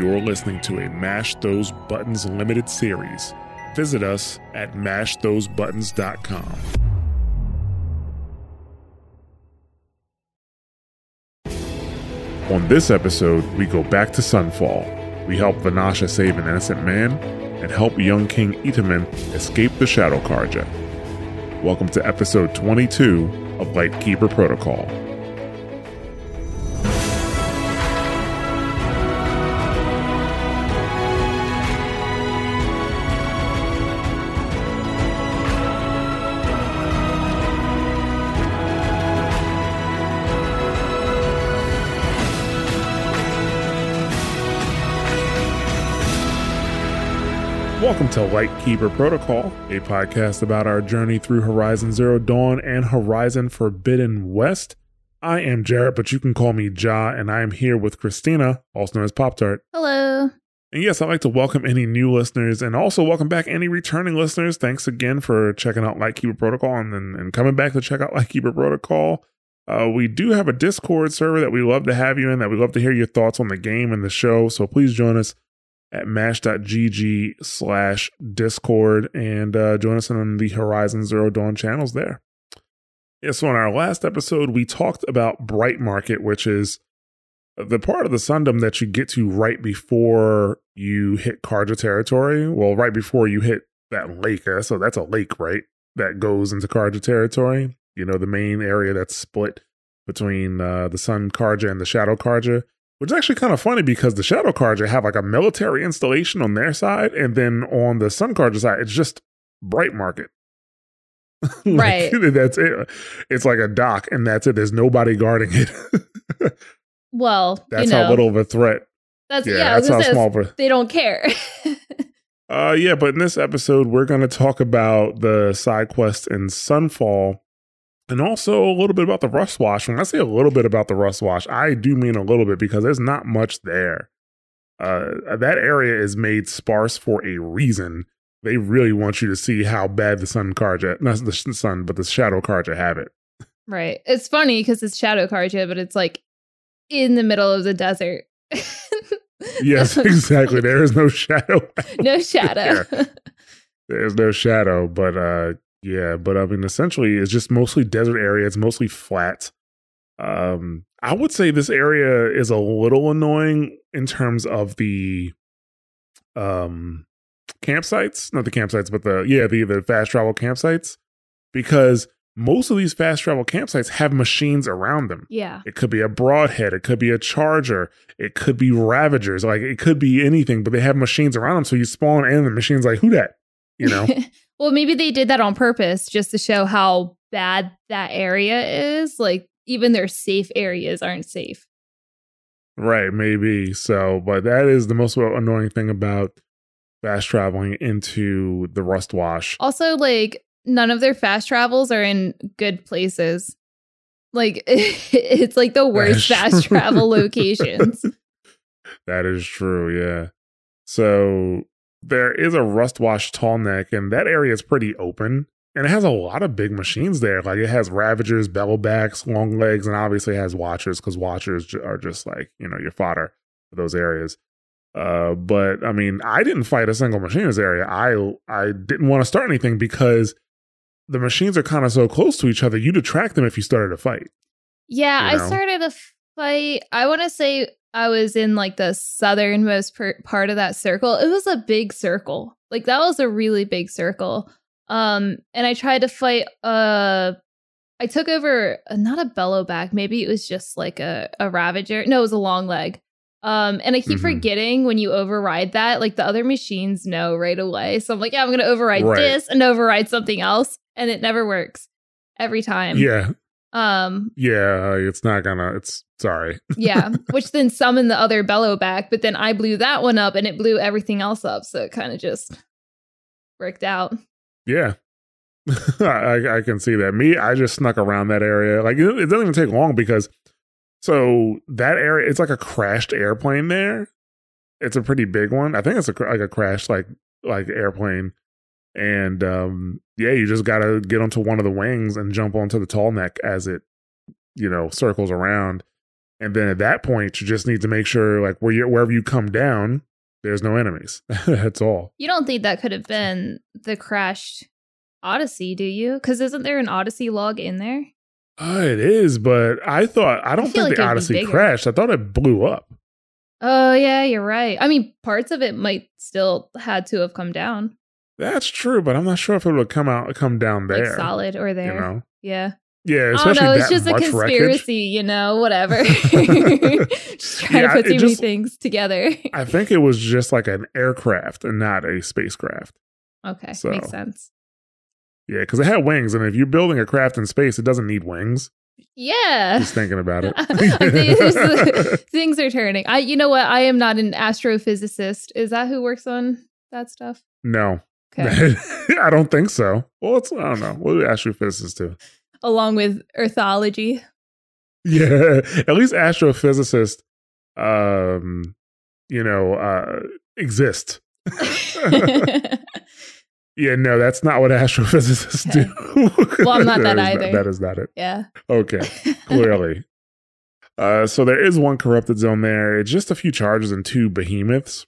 you're listening to a Mash Those Buttons limited series. Visit us at mashthosebuttons.com. On this episode, we go back to Sunfall. We help Vanasha save an innocent man and help young King Itamen escape the Shadow Carja. Welcome to episode 22 of Lightkeeper Protocol. Welcome to Lightkeeper Protocol, a podcast about our journey through Horizon Zero Dawn and Horizon Forbidden West. I am Jarrett, but you can call me Ja, and I am here with Christina, also known as Pop Tart. Hello. And yes, I'd like to welcome any new listeners and also welcome back any returning listeners. Thanks again for checking out Lightkeeper Protocol and, and, and coming back to check out Lightkeeper Protocol. Uh, we do have a Discord server that we love to have you in, that we love to hear your thoughts on the game and the show. So please join us at mash.gg slash discord and uh, join us on the Horizon Zero Dawn channels there. Yeah, so in our last episode, we talked about Bright Market, which is the part of the Sundom that you get to right before you hit Carja territory. Well, right before you hit that lake. Uh, So that's a lake, right? That goes into Carja territory. You know, the main area that's split between uh, the Sun Carja and the Shadow Carja. Which is actually kind of funny because the Shadow Carja have like a military installation on their side, and then on the Sun Carja side, it's just Bright Market. Like, Right. that's it. It's like a dock, and that's it. There's nobody guarding it. Well, that's you know, how little of a threat. that's Yeah, yeah. That's how small of a. they don't care. Uh, yeah, but in this episode, we're going to talk about the side quest in Sunfall and also a little bit about the Rust Wash. When I say a little bit about the Rust Wash, I do mean a little bit because there's not much there. Uh, that area is made sparse for a reason. They really want you to see how bad the Sun Carja, not the Sun, but the Shadow Carja have it. right. It's funny because it's Shadow Carja, but it's like in the middle of the desert. Yes, exactly. There is no shadow. no shadow. There's no shadow, but uh yeah, but I mean essentially it's just mostly desert area. It's mostly flat. Um I would say this area is a little annoying in terms of the um campsites, not the campsites, but the yeah, the the fast travel campsites because most of these fast travel campsites have machines around them. yeah. It could be a broadhead, it could be a charger, it could be ravagers, like it could be anything, but they have machines around them. So you spawn in and the machine's like, who that? You know? well, maybe they did that on purpose just to show how bad that area is. Like even their safe areas aren't safe. right, maybe. So, but that is the most annoying thing about fast traveling into the rust wash. Also, like none of their fast travels are in good places. Like it's like the worst fast travel locations. That is true, yeah. So there is a rust wash tall neck, and that area is pretty open. And it has a lot of big machines there. Like it has Ravagers, Bellowbacks, Long Legs, and obviously has Watchers because Watchers are just like, you know, your fodder for those areas. Uh, but I mean, I didn't fight a single machine in this area. I I didn't want to start anything because the machines are kind of so close to each other. You'd attract them if you started a fight. Yeah, You I started a fight. I want to say I was in like the southernmost per- part of that circle. It was a big circle. Like that was a really big circle. Um, and I tried to fight. Uh, I took over uh, not a bellow bellowback. Maybe it was just like a a ravager. No, it was a long leg. Um, and I keep Mhm. forgetting when you override that, like the other machines know right away. So I'm like, yeah, I'm gonna override Right. this and override something else, and it never works every time. Yeah, Um, yeah. It's not gonna. It's sorry. yeah, which then summoned the other bellow back, but then I blew that one up and it blew everything else up. So it kind of just worked out. Yeah. I, I can see that. Me, I just snuck around that area. Like it, it doesn't even take long because so that area, it's like a crashed airplane there. It's a pretty big one. I think it's a, like a crashed like like airplane. And um yeah, you just gotta get onto one of the wings and jump onto the tall neck as it, you know, circles around. And then at that point, you just need to make sure, like where you wherever you come down, there's no enemies. That's all. You don't think that could have been the crashed Odyssey, do you? Because isn't there an Odyssey log in there? Uh, it is, but I thought I don't feel think like the Odyssey crashed. I thought it blew up. Oh yeah, you're right. I mean, parts of it might still had to have come down, That's true, but I'm not sure if it would come out come down there. like solid or there. You know, Yeah. yeah, especially know. that It's just a conspiracy, wreckage. you know. Whatever. just trying Yeah, to put too many things together. I think it was just like an aircraft and not a spacecraft. okay, So- makes sense. Yeah, because it had wings, and if you're building a craft in space, it doesn't need wings. Yeah. Just thinking about it. I think it's just- things are turning. I, you know what? I am not an astrophysicist. Is that who works on that stuff? no, Okay. I don't think so. Well, it's I don't know. What do astrophysicists do? Along with earthology. Yeah, at least astrophysicists, um, you know, uh, exist. Yeah, no, that's not what astrophysicists do. Well, I'm not that either. that is not it. yeah. Okay, clearly. Uh, so there is one corrupted zone there. It's just a few charges and two behemoths.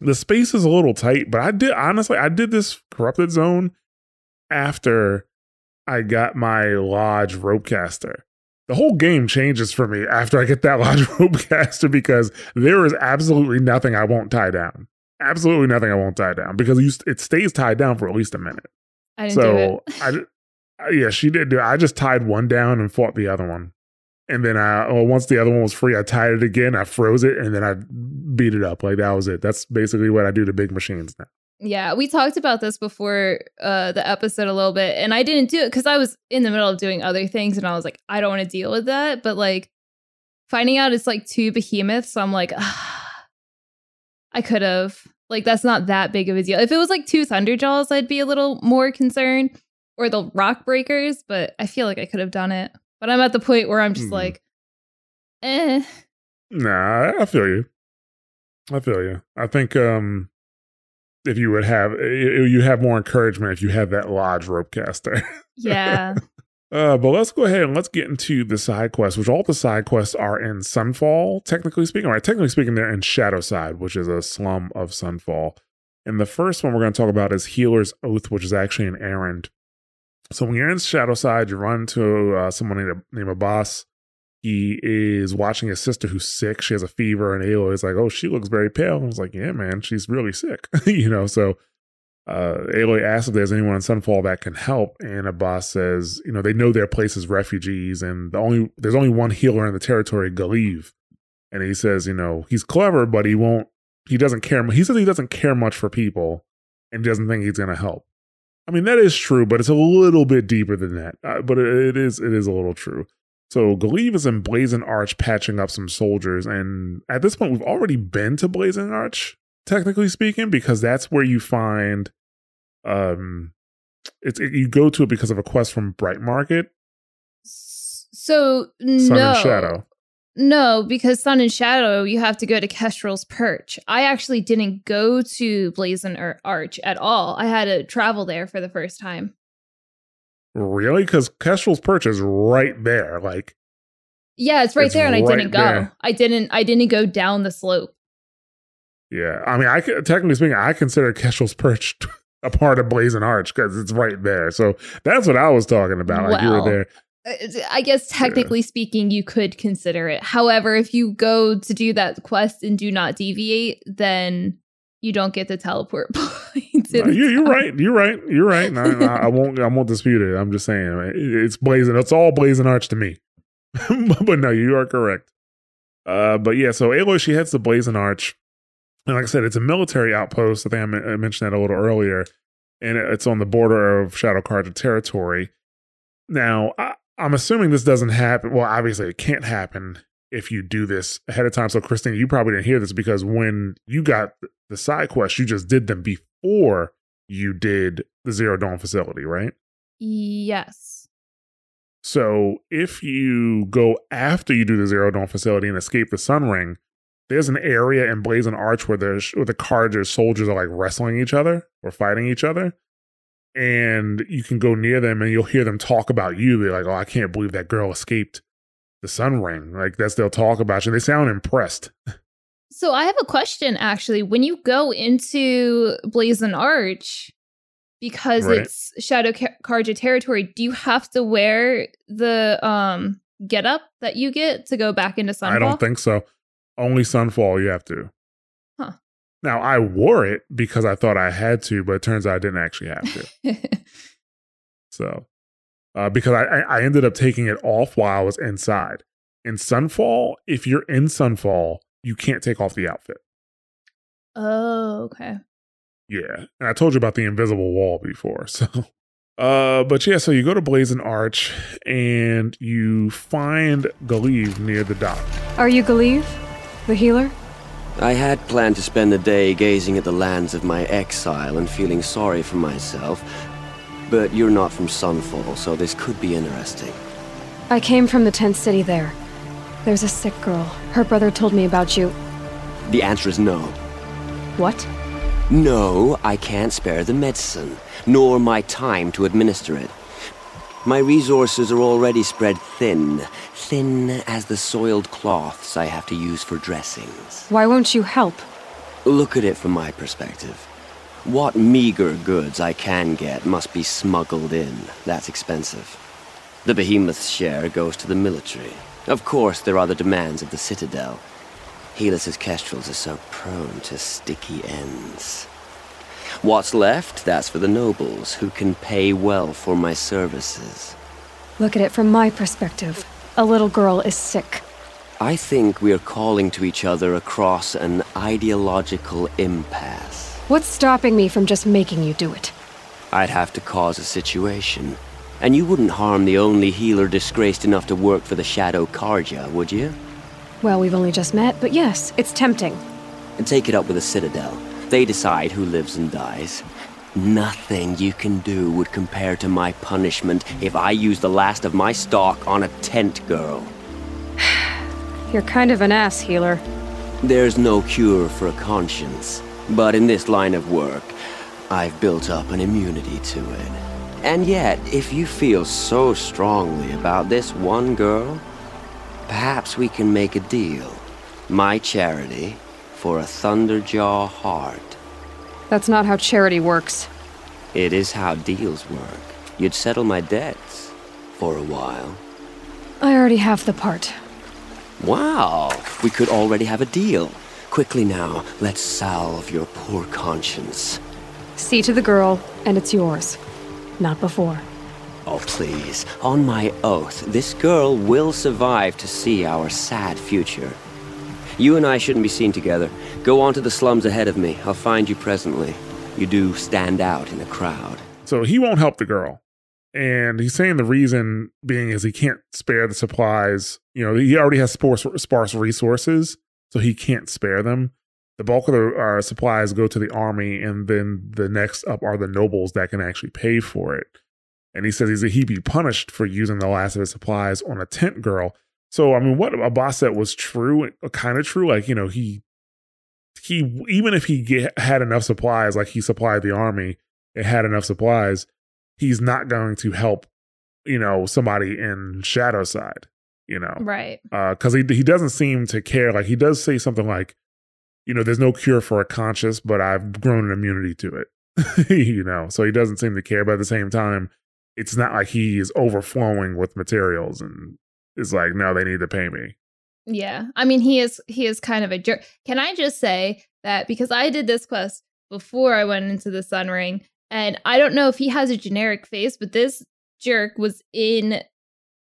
The space is a little tight, but I did honestly, I did this corrupted zone after I got my lodge ropecaster. The whole game changes for me after I get that lodge ropecaster because there is absolutely nothing I won't tie down. Absolutely nothing I won't tie down because you, it stays tied down for at least a minute. I So. I, yeah, she did do. it. I just tied one down and fought the other one, and then I, well, once the other one was free, I tied it again. I froze it, and then I beat it up. Like that was it. That's basically what I do to big machines now. Yeah, we talked about this before uh, the episode a little bit, and I didn't do it because I was in the middle of doing other things, and I was like, I don't want to deal with that. But like finding out it's like two behemoths, so I'm like, I could have. Like that's not that big of a deal. If it was like two Thunderjaws, I'd be a little more concerned, or the Rock Breakers. But I feel like I could have done it. But I'm at the point where I'm just Mhm. like, eh. Nah, I feel you. I feel you. I think um if you would have you have more encouragement if you have that lodge ropecaster. Yeah. Uh, but let's go ahead and let's get into the side quests, which all the side quests are in Sunfall, technically speaking. Right, technically speaking, they're in Shadowside, which is a slum of Sunfall. And the first one we're going to talk about is Healer's Oath, which is actually an errand. So when you're in Shadowside, you run to uh, someone named, named Abbas. He is watching his sister who's sick. She has a fever, and Aloy is like, "Oh, she looks very pale." I was like, "Yeah, man, she's really sick." you know, so uh, Aloy asks if there's anyone in Sunfall that can help, and Abbas says, you know, they know their place as refugees, and the only there's only one healer in the territory, Galiv, and he says, you know, he's clever, but he won't, he doesn't care. He says he doesn't care much for people, and doesn't think he's going to help. I mean, that is true, but it's a little bit deeper than that. Uh, but it, it is it is a little true. So Galiv is in Blazing Arch patching up some soldiers, and at this point, we've already been to Blazing Arch, technically speaking, because that's where you find um it's it, you go to it because of a quest from Bright Market, So Sun no, and Shadow. No, because Sun and Shadow, you have to go to Kestrel's Perch. I actually didn't go to Blazon Ar- Arch at all. I had to travel there for the first time. Really? Because Kestrel's Perch is right there. Like, Yeah, it's right It's there, and I right didn't go. there. I didn't. I didn't go down the slope. yeah. I mean, I technically speaking, I consider Kestrel's Perch a part of Blazing Arch because it's right there. So that's what I was talking about. Like you were there. I guess technically speaking, you could consider it. However, if you go to do that quest and do not deviate, then you don't get the teleport points. No, you, you're right. You're right. You're right. No, no, I won't. I won't dispute it. I'm just saying it's blazing. It's all blazing arch to me. but no, you are correct. Uh, but yeah, so Aloy she heads to Blazing Arch, and like I said, it's a military outpost. I think I, mentioned that a little earlier, and it's on the border of Shadow Carja territory. Now, I, I'm assuming this doesn't happen. Well, obviously, it can't happen if you do this ahead of time. So, Christine, you probably didn't hear this because when you got the side quest, you just did them before you did the Zero Dawn facility, right? Yes. So if you go after you do the Zero Dawn facility and escape the Sun Ring, there's an area in Blazing Arch where the where the Carja soldiers are like wrestling each other or fighting each other, and you can go near them and you'll hear them talk about you. They're like, "Oh, I can't believe that girl escaped the Sun Ring. Like that's they'll talk about you. They sound impressed. So I have a question actually. When you go into Blazon Arch, because Right. it's Shadow Carja territory, do you have to wear the um get up that you get to go back into Sunfall? I don't think so. Only Sunfall you have to. Now I wore it because I thought I had to, but it turns out I didn't actually have to. So, uh, because I, I ended up taking it off while I was inside. In Sunfall, if you're in Sunfall, you can't take off the outfit. oh, okay. Yeah, and I told you about the invisible wall before. So, uh, but yeah, so you go to Blazon Arch and you find Galieve near the dock. Are you Galieve? The healer? I had planned to spend the day gazing at the lands of my exile and feeling sorry for myself. But you're not from Sunfall, so this could be interesting. I came from the tent city there. There's a sick girl. Her brother told me about you. The answer is no. What? No, I can't spare the medicine, nor my time to administer it. My resources are already spread thin, thin as the soiled cloths I have to use for dressings. Why won't you help? Look at it from my perspective. What meager goods I can get must be smuggled in. That's expensive. The behemoth's share goes to the military. Of course, there are the demands of the Citadel. Helis's kestrels are so prone to sticky ends. What's left, that's for the nobles, who can pay well for my services. Look at it from my perspective. A little girl is sick. I think we're calling to each other across an ideological impasse. What's stopping me from just making you do it? I'd have to cause a situation. And you wouldn't harm the only healer disgraced enough to work for the Shadow Carja, would you? Well, we've only just met, but yes, it's tempting. And take it up with the Citadel. They decide who lives and dies. Nothing you can do would compare to my punishment if I use the last of my stock on a tent girl. You're kind of an ass, healer. There's no cure for a conscience, but in this line of work, I've built up an immunity to it. And yet, if you feel so strongly about this one girl, perhaps we can make a deal. My charity for a Thunderjaw heart. That's not how charity works. It is how deals work. You'd settle my debts for a while. I already have the part. Wow, we could already have a deal. Quickly now, let's salve your poor conscience. See to the girl, and it's yours. Not before. Oh, please, on my oath, this girl will survive to see our sad future. You and I shouldn't be seen together. Go on to the slums ahead of me. I'll find you presently. You do stand out in a crowd. So he won't help the girl. And he's saying the reason being is he can't spare the supplies. You know, he already has sparse, resources, so he can't spare them. The bulk of the uh, supplies go to the army, and then the next up are the nobles that can actually pay for it. And he says he'd be punished for using the last of his supplies on a tent girl. So, I mean, what Abbas said was true, kind of true. Like, you know, he, he, even if he get, had enough supplies, like he supplied the army, it had enough supplies, he's not going to help, you know, somebody in Shadow Side, you know, Right. Uh, because he he doesn't seem to care. Like he does say something like, you know, there's no cure for a conscience, but I've grown an immunity to it, you know. So he doesn't seem to care, but at the same time, it's not like he is overflowing with materials and is like, no, they need to pay me. Yeah. I mean, he is he is kind of a jerk. Can I just say that because I did this quest before I went into the Sun Ring, and I don't know if he has a generic face, but this jerk was in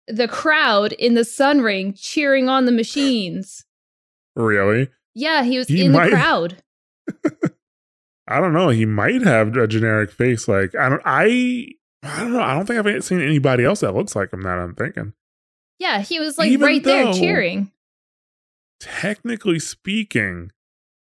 the crowd in the Sun Ring cheering on the machines. Really? Yeah, he was He in might- the crowd. I don't know. He might have a generic face. Like I don't. I I don't know. I don't think I've seen anybody else that looks like him. That I'm thinking. Yeah, he was like Even right there cheering. technically speaking,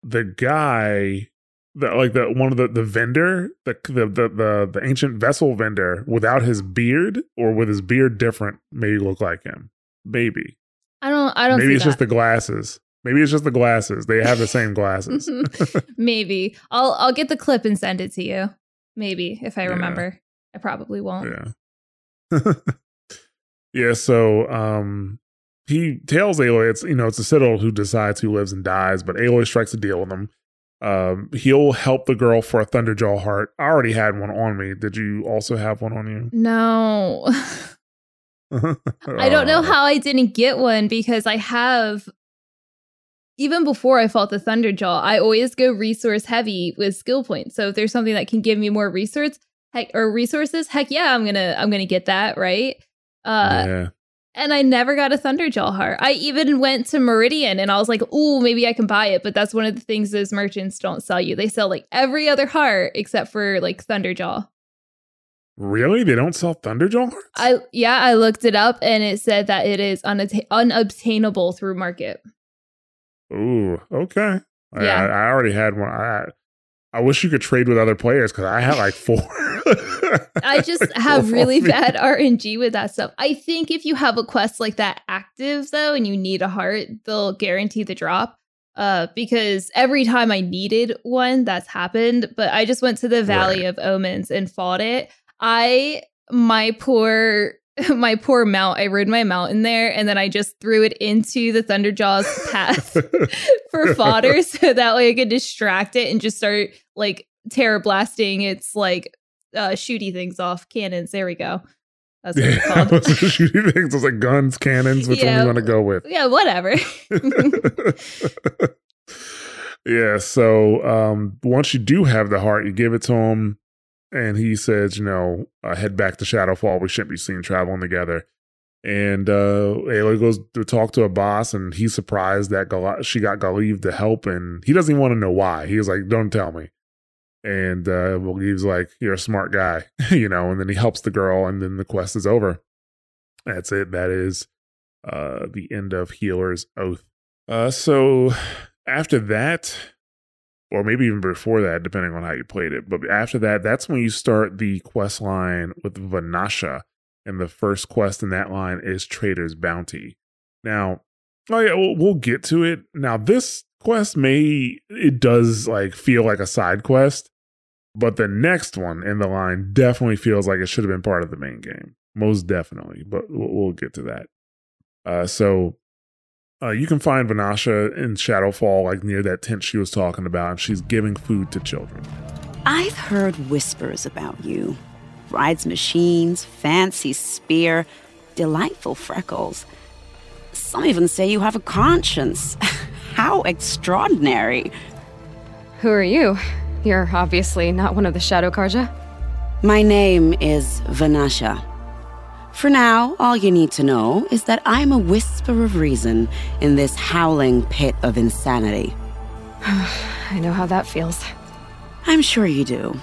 the guy that like the one of the the vendor, the the the the, the ancient vessel vendor without his beard or with his beard different, maybe look like him. Maybe. I don't I don't Maybe it's just the glasses. Maybe it's just the glasses. They have the same glasses. Maybe. I'll I'll get the clip and send it to you. Maybe if I Yeah. remember. I probably won't. yeah. yeah, so um he tells Aloy it's you know it's the Citadel who decides who lives and dies, but Aloy strikes a deal with him. Um, he'll help the girl for a Thunderjaw heart. I already had one on me. Did you also have one on you? No. I don't know Uh, how I didn't get one because I have even before I fought the Thunderjaw, I always go resource heavy with skill points. So if there's something that can give me more resource, heck or resources, heck yeah, I'm gonna I'm gonna get that, right? Uh yeah. and I never got a Thunderjaw heart. I even went to Meridian and I was like, ooh, maybe I can buy it. But that's one of the things those merchants don't sell you. They sell like every other heart except for like Thunderjaw. Really? They don't sell Thunderjaw hearts? I yeah, I looked it up and it said that it is unatta- unobtainable through market. Ooh, okay. Yeah. I, I already had one. I I wish you could trade with other players because I had like four. I just Like, have really bad RNG with that stuff. I think if you have a quest like that active though and you need a heart, they'll guarantee the drop. Uh, because every time I needed one, that's happened. But I just went to the Valley Right. of Omens and fought it. I my poor my poor mount. I rode my mount in there and then I just threw it into the Thunderjaw's path for fodder so that way I could distract it and just start like tearblasting its like uh shooty things off cannons. There we go. That's what yeah, it's I called. was just things. I like guns, cannons. Which one Yeah. you want to go with? yeah, whatever. yeah. So um, once you do have the heart, you give it to him, and he says, you know, uh, head back to Shadowfall. We shouldn't be seen traveling together. And uh, Aloy goes to talk to Abbas, and he's surprised that Gal- she got Galiv to help, and he doesn't even want to know why. He's like, "Don't tell me." And uh, he's like, "You're a smart guy," you know. And then he helps the girl, and then the quest is over. That's it. That is uh, the end of Healer's Oath. Uh, so after that, or maybe even before that, depending on how you played it, but after that, that's when you start the quest line with Vanasha. And the first quest in that line is Trader's Bounty. Now, oh yeah, we'll, we'll get to it. Now, this quest may, it does like feel like a side quest, but the next one in the line definitely feels like it should have been part of the main game. Most definitely, but we'll, we'll get to that. Uh, so uh, you can find Vanasha in Shadowfall, like near that tent she was talking about, and she's giving food to children. I've heard whispers about you. Rides machines, fancy spear, delightful freckles. Some even say you have a conscience. How extraordinary. Who are you? You're obviously not one of the Shadow Carja. My name is Vanasha. For now, all you need to know is that I'm a whisper of reason in this howling pit of insanity. I know how that feels. I'm sure you do.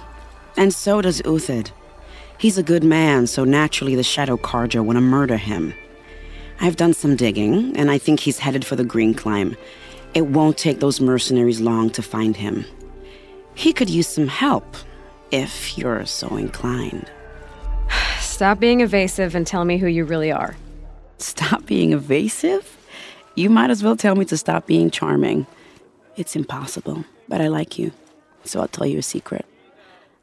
And so does Uthid. He's a good man, so naturally the Shadow Carja want to murder him. I've done some digging, and I think he's headed for the Green Climb. It won't take those mercenaries long to find him. He could use some help, if you're so inclined. Stop being evasive and tell me who you really are. Stop being evasive? You might as well tell me to stop being charming. It's impossible, but I like you, so I'll tell you a secret.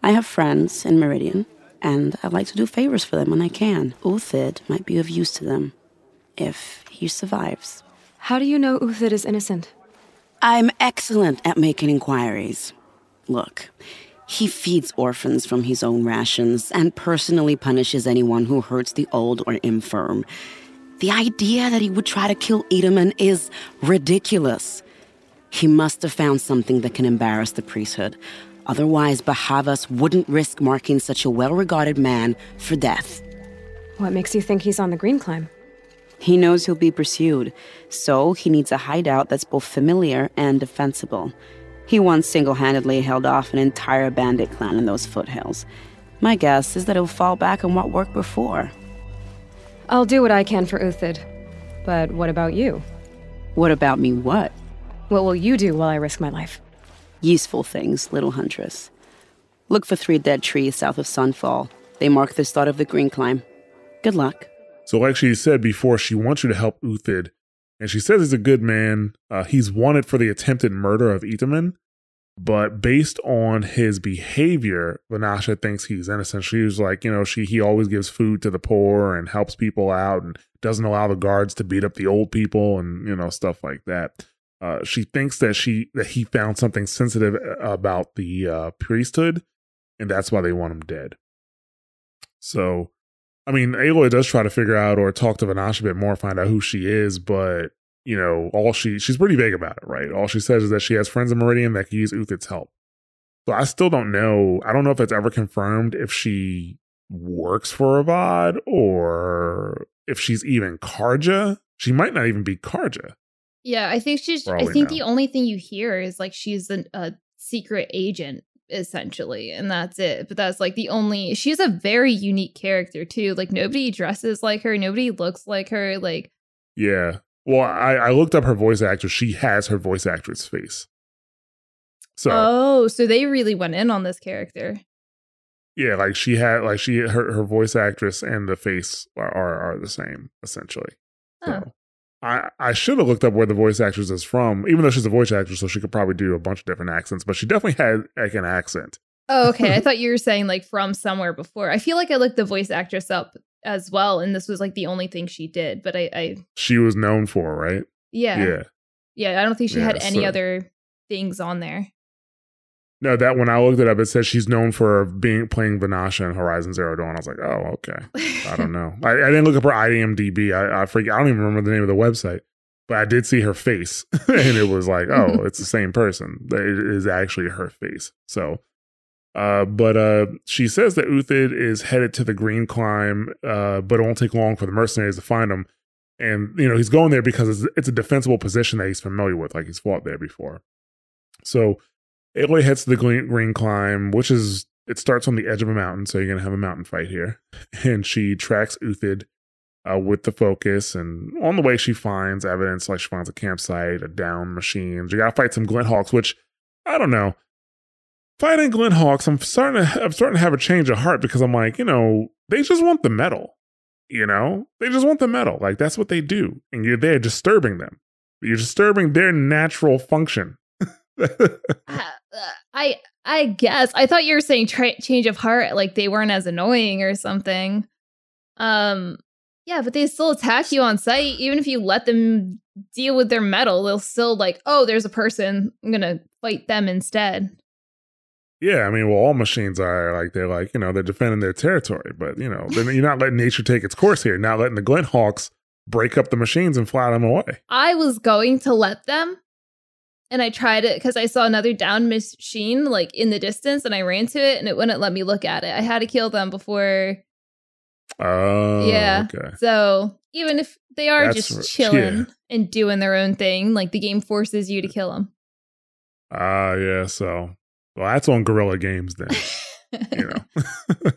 I have friends in Meridian, and I like to do favors for them when I can. Uthid might be of use to them, if he survives. How do you know Uthid is innocent? I'm excellent at making inquiries. Look, he feeds orphans from his own rations and personally punishes anyone who hurts the old or infirm. The idea that he would try to kill Itamen is ridiculous. He must have found something that can embarrass the priesthood. Otherwise, Bahavas wouldn't risk marking such a well regarded man for death. What makes you think he's on the Green Climb? He knows he'll be pursued, so he needs a hideout that's both familiar and defensible. He once single handedly held off an entire bandit clan in those foothills. My guess is that he'll fall back on what worked before. I'll do what I can for Uthid. But what about you? What about me, what? What will you do while I risk my life? Useful things, little huntress. Look for three dead trees south of Sunfall. They mark the start of the green climb. Good luck. So, like she said before, she wants you to help Uthid. And she says he's a good man. Uh, he's wanted for the attempted murder of Itamen, But based on his behavior, Vanasha thinks he's innocent. She was like, you know, she he always gives food to the poor and helps people out and doesn't allow the guards to beat up the old people and you know stuff like that. Uh, she thinks that she that he found something sensitive uh, about the uh, priesthood, and that's why they want him dead. So, I mean, Aloy does try to figure out or talk to Vanasha a bit more, find out who she is, but you know, all she she's pretty vague about it, right? All she says is that she has friends in Meridian that can use Uthid's help. So I still don't know. I don't know if it's ever confirmed if she works for Avad or if she's even Carja. She might not even be Carja. Yeah, I think she's. I think know. the only thing you hear is like she's an, a secret agent essentially, and that's it. But that's like the only. She's a very unique character too. Like nobody dresses like her. Nobody looks like her. Like yeah, well, I, I looked up her voice actress. She has her voice actress face. So Oh, so they really went in on this character. Yeah, like she had like she her her voice actress and the face are are, are the same essentially. Oh. So I I should have looked up where the voice actress is from, even though she's a voice actress, so she could probably do a bunch of different accents. But she definitely had like an accent. Oh, okay. I thought you were saying like from somewhere before. I feel like I looked the voice actress up as well, and this was like the only thing she did. But I, I she was known for right. Yeah, yeah, yeah. I don't think she yeah, had any so. other things on there. No, that when I looked it up, it says she's known for being playing Vanasha in Horizon Zero Dawn. I was like, oh, okay. I don't know. I, I, didn't look up her IMDb. I, I forget. I don't even remember the name of the website, but I did see her face, and it was like, oh, it's the same person. It is actually her face. So uh, but uh, she says that Uthid is headed to the Green Climb, uh, but it won't take long for the mercenaries to find him. And you know he's going there because it's, it's a defensible position that he's familiar with, like he's fought there before. So Aloy heads to the Green, Climb, which is it starts on the edge of a mountain, so you're gonna have a mountain fight here. And she tracks Uthid uh, with the focus, and on the way she finds evidence, like she finds a campsite, a down machine. You gotta fight some Glinthawks, which I don't know fighting Glint Hawks, I'm starting to I'm starting to have a change of heart because I'm like, you know, they just want the medal. You know, they just want the medal. Like that's what they do, and you're there disturbing them. You're disturbing their natural function. Uh, I I guess I thought you were saying tra- change of heart, like they weren't as annoying or something. Um, yeah, but they still attack you on sight, even if you let them deal with their metal. They'll still like, oh, there's a person. I'm gonna fight them instead. Yeah, I mean, well, all machines are like they're like you know they're defending their territory, but you know then you're not letting nature take its course here. Not letting the Glinthawks break up the machines and fly them away. I was going to let them, and I tried it because I saw another down machine like in the distance, and I ran to it, and it wouldn't let me look at it. I had to kill them before. Oh, yeah. Okay. So even if they are That's just chilling yeah. and doing their own thing, like the game forces you to kill them. Ah, uh, yeah. So well, that's on Guerrilla Games then. you know.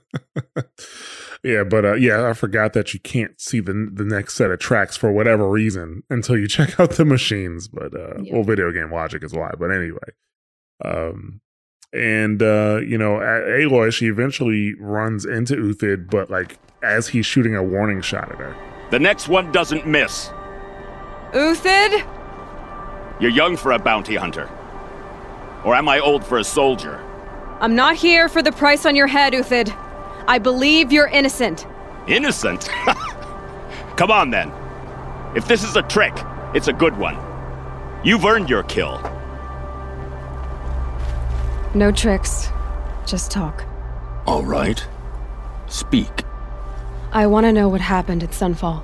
yeah, but uh, yeah, I forgot that you can't see the the next set of tracks for whatever reason until you check out the machines. But uh, yep. well, video game logic is why. But anyway, um, and uh, you know, Aloy she eventually runs into Uthid, but like as he's shooting a warning shot at her. The next one doesn't miss. Uthid. You're young for a bounty hunter. Or am I old for a soldier? I'm not here for the price on your head, Uthid. I believe you're innocent. Innocent? Come on then. If this is a trick, it's a good one. You've earned your kill. No tricks. Just talk. All right. Speak. I want to know what happened at Sunfall.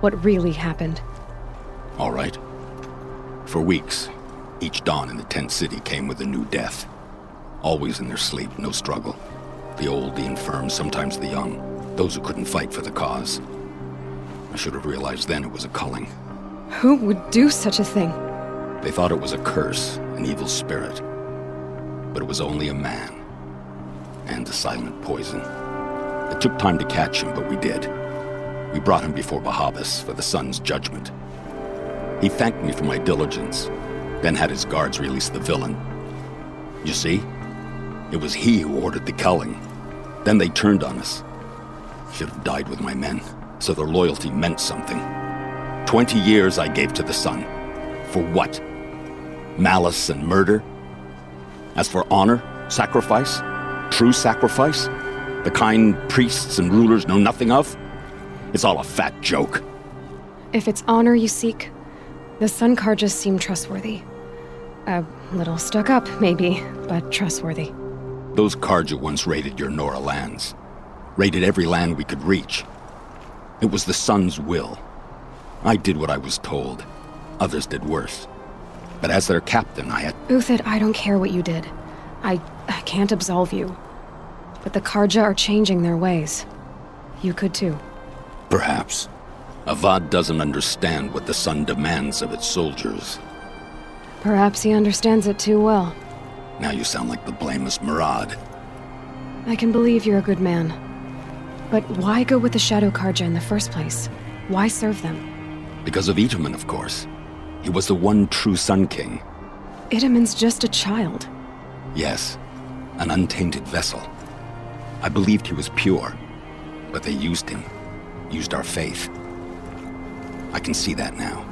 What really happened. All right. For weeks, each dawn in the tent city came with a new death. Always in their sleep, no struggle. The old, the infirm, sometimes the young. Those who couldn't fight for the cause. I should have realized then it was a culling. Who would do such a thing? They thought it was a curse, an evil spirit. But it was only a man. And a silent poison. It took time to catch him, but we did. We brought him before Bahavas for the sun's judgment. He thanked me for my diligence, then had his guards release the villain. You see? It was he who ordered the culling. Then they turned on us. Should have died with my men, so their loyalty meant something. Twenty years I gave to the sun. For what? Malice and murder? As for honor, sacrifice, true sacrifice, the kind priests and rulers know nothing of, it's all a fat joke. If it's honor you seek, the Sun Carjas seem trustworthy. A little stuck up, maybe, but trustworthy. Those Carja once raided your Nora lands. Raided every land we could reach. It was the Sun's will. I did what I was told. Others did worse. But as their captain, I had... Uthid, I don't care what you did. I, I can't absolve you. But the Carja are changing their ways. You could too. Perhaps. Avad doesn't understand what the Sun demands of its soldiers. Perhaps he understands it too well. Now you sound like the blameless Marad. I can believe you're a good man. But why go with the Shadow Carja in the first place? Why serve them? Because of Itamen, of course. He was the one true Sun King. Itamen's just a child. Yes, an untainted vessel. I believed he was pure, but they used him, used our faith. I can see that now.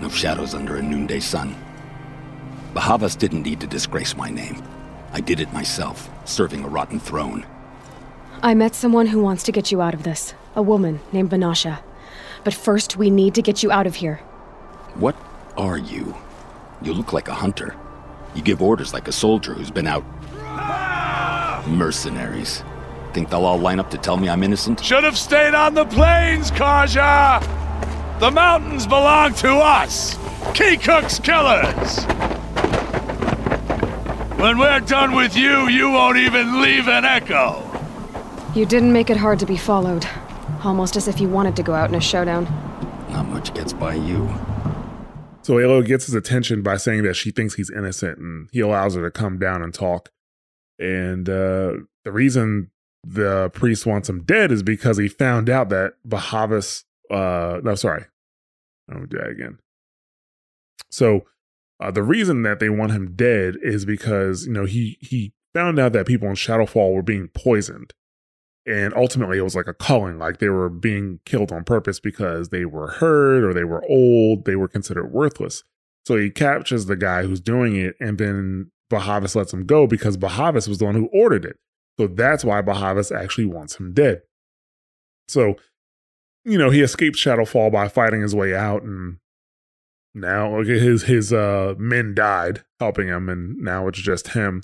No shadows under a noonday sun. Bahavas didn't need to disgrace my name. I did it myself, serving a rotten throne. I met someone who wants to get you out of this. A woman named Vanasha. But first, we need to get you out of here. What are you? You look like a hunter. You give orders like a soldier who's been out. Mercenaries. Think they'll all line up to tell me I'm innocent? Should have stayed on the plains, Carja! The mountains belong to us! Keekook's killers! When we're done with you, you won't even leave an echo! You didn't make it hard to be followed. Almost as if you wanted to go out in a showdown. Not much gets by you. So Aloy gets his attention by saying that she thinks he's innocent and he allows her to come down and talk. And uh, the reason the priest wants him dead is because he found out that Bahavas, uh, no, sorry. Let me do that again. So uh, the reason that they want him dead is because, you know, he, he found out that people in Shadowfall were being poisoned. And ultimately, it was like a culling, like they were being killed on purpose because they were hurt or they were old, they were considered worthless. So he captures the guy who's doing it, and then Bahavas lets him go because Bahavas was the one who ordered it. So that's why Bahavas actually wants him dead. So, you know, he escapes Shadowfall by fighting his way out, and now okay, his his uh men died helping him, and now it's just him.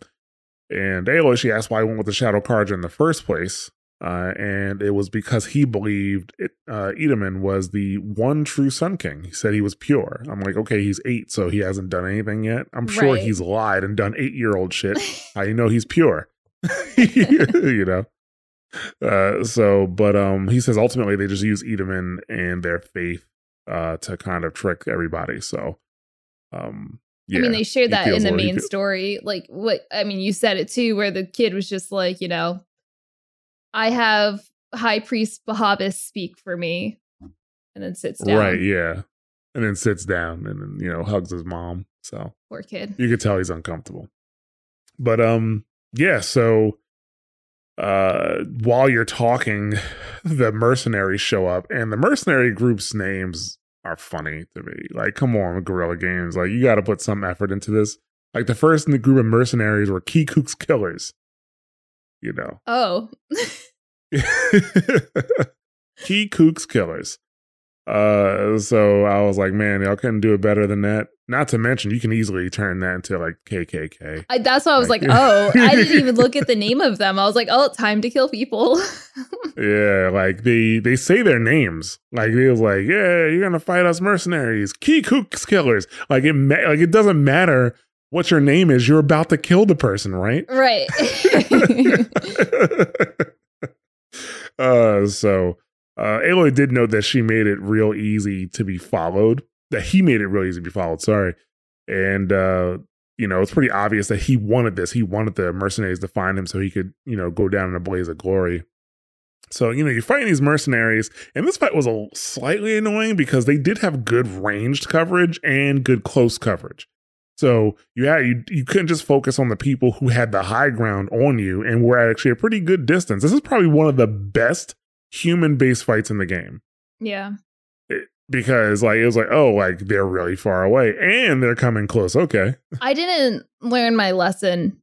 And Aloy, she asked why he went with the Shadow Carja in the first place. Uh, and it was because he believed it, uh, Itamen was the one true Sun King. He said he was pure. I'm like, okay, he's eight, so he hasn't done anything yet. I'm sure Right. he's lied and done eight year old shit. How you know he's pure? you know. Uh, so, but um, he says ultimately they just use Itamen and their faith uh to kind of trick everybody. So, um, yeah, I mean, they shared he that in the main story. Like, what I mean, you said it too, where the kid was just like, you know, I have High Priest Bahavas speak for me, and then sits down. Right, yeah. And then sits down and then, you know, hugs his mom. So Poor kid. you could tell he's uncomfortable. But um, yeah, so uh while you're talking, the mercenaries show up, and the mercenary group's names are funny to me. Like, come on, Guerrilla Games. Like, you gotta put some effort into this. Like the first in the group of mercenaries were Key Kook's killers. You know. Oh, Key Kook's Killers. Uh, so I was like, man, y'all couldn't do it better than that. Not to mention, you can easily turn that into like KKK. I, that's why I was like, Like- oh, I didn't even look at the name of them. I was like, oh, time to kill people. Yeah, like they they say their names. Like they was like, yeah, you're gonna fight us mercenaries, Key Kook's Killers. Like it, ma- like it doesn't matter what your name is. You're about to kill the person, right? right. uh, so uh, Aloy did note that she made it real easy to be followed. That he made it really easy to be followed. Sorry, and uh, you know it's pretty obvious that he wanted this. He wanted the mercenaries to find him so he could you know go down in a blaze of glory. So you know you're fighting these mercenaries, and this fight was a slightly annoying because they did have good ranged coverage and good close coverage. So you had you you couldn't just focus on the people who had the high ground on you and were at actually a pretty good distance. This is probably one of the best human based fights in the game. yeah. Because like it was like oh like they're really far away and they're coming close. Okay, I didn't learn my lesson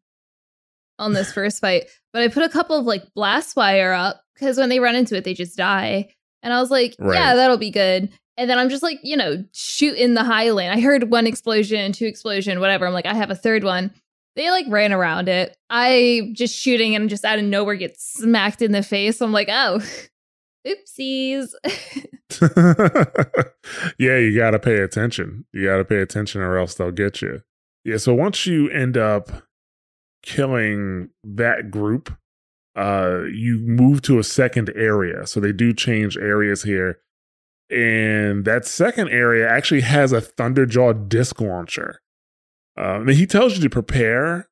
on this first fight, but I put a couple of like blast wire up because when they run into it, they just die. And I was like, Right. yeah, that'll be good. And then I'm just like, you know, shoot in the Highland. I heard one explosion, two explosion, whatever. I'm like, I have a third one. They like ran around it. I just shooting and just out of nowhere get smacked in the face. I'm like, oh, oopsies. yeah, you got to pay attention. You got to pay attention, or else they'll get you. Yeah. So once you end up killing that group, uh, you move to a second area. So they do change areas here, and that second area actually has a Thunderjaw disc launcher. Uh, and he tells you to prepare,